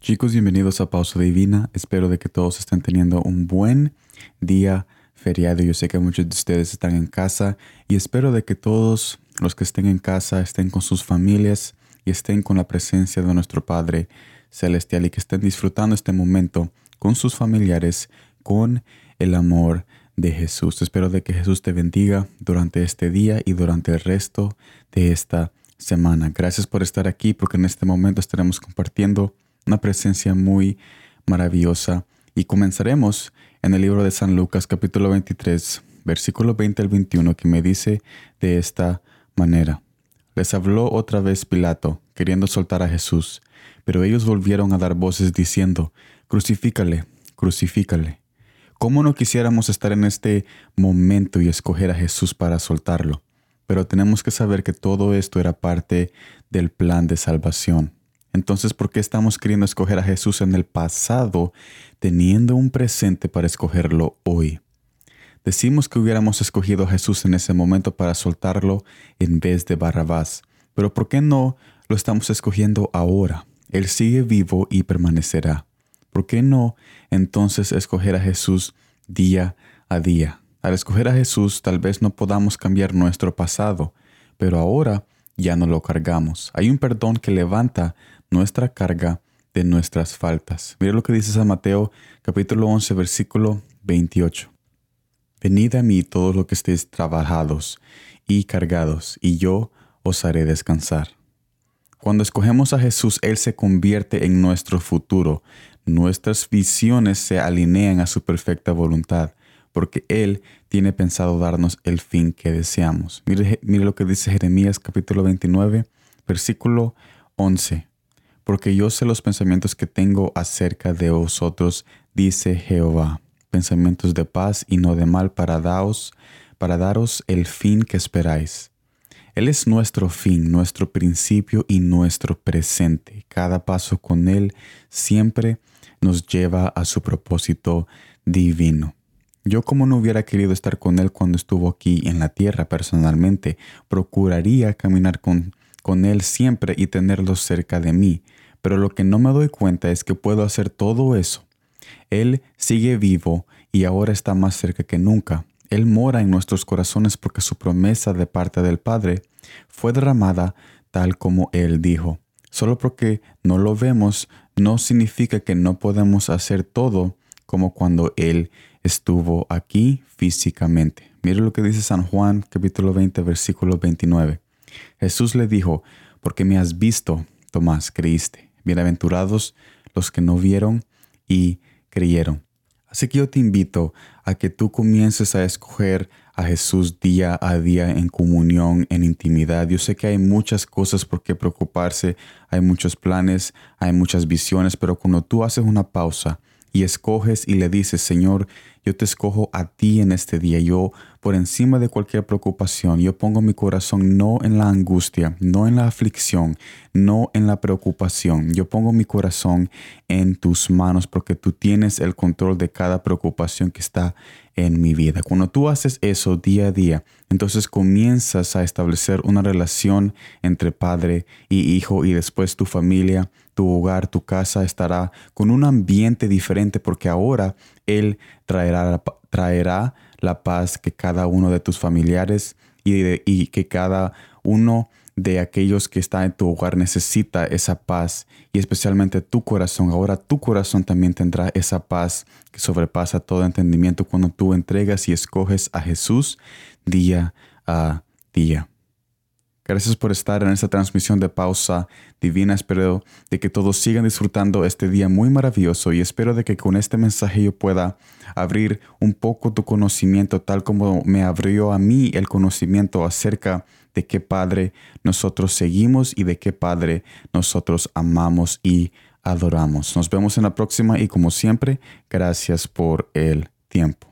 Chicos, bienvenidos a Pausa Divina. Espero de que todos estén teniendo un buen día feriado. Yo sé que muchos de ustedes están en casa y espero de que todos los que estén en casa estén con sus familias y estén con la presencia de nuestro Padre Celestial y que estén disfrutando este momento con sus familiares, con el amor de Jesús. Espero de que Jesús te bendiga durante este día y durante el resto de esta semana. Gracias por estar aquí porque en este momento estaremos compartiendo una presencia muy maravillosa. Y comenzaremos en el libro de San Lucas capítulo 23, versículo 20 al 21, que me dice de esta manera. Les habló otra vez Pilato, queriendo soltar a Jesús, pero ellos volvieron a dar voces diciendo, Crucifícale, crucifícale. ¿Cómo no quisiéramos estar en este momento y escoger a Jesús para soltarlo? Pero tenemos que saber que todo esto era parte del plan de salvación. Entonces, ¿por qué estamos queriendo escoger a Jesús en el pasado teniendo un presente para escogerlo hoy? Decimos que hubiéramos escogido a Jesús en ese momento para soltarlo en vez de Barrabás, pero ¿por qué no lo estamos escogiendo ahora? Él sigue vivo y permanecerá. ¿Por qué no entonces escoger a Jesús día a día? Al escoger a Jesús tal vez no podamos cambiar nuestro pasado, pero ahora ya no lo cargamos. Hay un perdón que levanta nuestra carga de nuestras faltas. Mira lo que dice San Mateo capítulo 11 versículo 28. Venid a mí todos los que estéis trabajados y cargados, y yo os haré descansar. Cuando escogemos a Jesús, Él se convierte en nuestro futuro. Nuestras visiones se alinean a su perfecta voluntad, porque Él tiene pensado darnos el fin que deseamos. Mire, mire lo que dice Jeremías capítulo 29, versículo 11 porque yo sé los pensamientos que tengo acerca de vosotros, dice Jehová, pensamientos de paz y no de mal para daros, para daros el fin que esperáis. Él es nuestro fin, nuestro principio y nuestro presente. Cada paso con Él siempre nos lleva a su propósito divino. Yo como no hubiera querido estar con Él cuando estuvo aquí en la tierra personalmente, procuraría caminar con, con Él siempre y tenerlo cerca de mí pero lo que no me doy cuenta es que puedo hacer todo eso. Él sigue vivo y ahora está más cerca que nunca. Él mora en nuestros corazones porque su promesa de parte del Padre fue derramada tal como Él dijo. Solo porque no lo vemos no significa que no podemos hacer todo como cuando Él estuvo aquí físicamente. Mire lo que dice San Juan capítulo 20 versículo 29. Jesús le dijo, porque me has visto, Tomás, creíste. Bienaventurados los que no vieron y creyeron. Así que yo te invito a que tú comiences a escoger a Jesús día a día en comunión, en intimidad. Yo sé que hay muchas cosas por qué preocuparse, hay muchos planes, hay muchas visiones, pero cuando tú haces una pausa y escoges y le dices, Señor, yo te escojo a ti en este día. Yo, por encima de cualquier preocupación, yo pongo mi corazón no en la angustia, no en la aflicción, no en la preocupación. Yo pongo mi corazón en tus manos porque tú tienes el control de cada preocupación que está en mi vida. Cuando tú haces eso día a día, entonces comienzas a establecer una relación entre padre y hijo y después tu familia, tu hogar, tu casa estará con un ambiente diferente porque ahora Él traerá, traerá la paz que cada uno de tus familiares y, que cada uno de aquellos que están en tu hogar necesita esa paz y especialmente tu corazón. Ahora tu corazón también tendrá esa paz que sobrepasa todo entendimiento cuando tú entregas y escoges a Jesús día a día. Gracias por estar en esta transmisión de pausa divina. Espero de que todos sigan disfrutando este día muy maravilloso y espero de que con este mensaje yo pueda abrir un poco tu conocimiento tal como me abrió a mí el conocimiento acerca de qué Padre nosotros seguimos y de qué Padre nosotros amamos y adoramos. Nos vemos en la próxima y como siempre, gracias por el tiempo.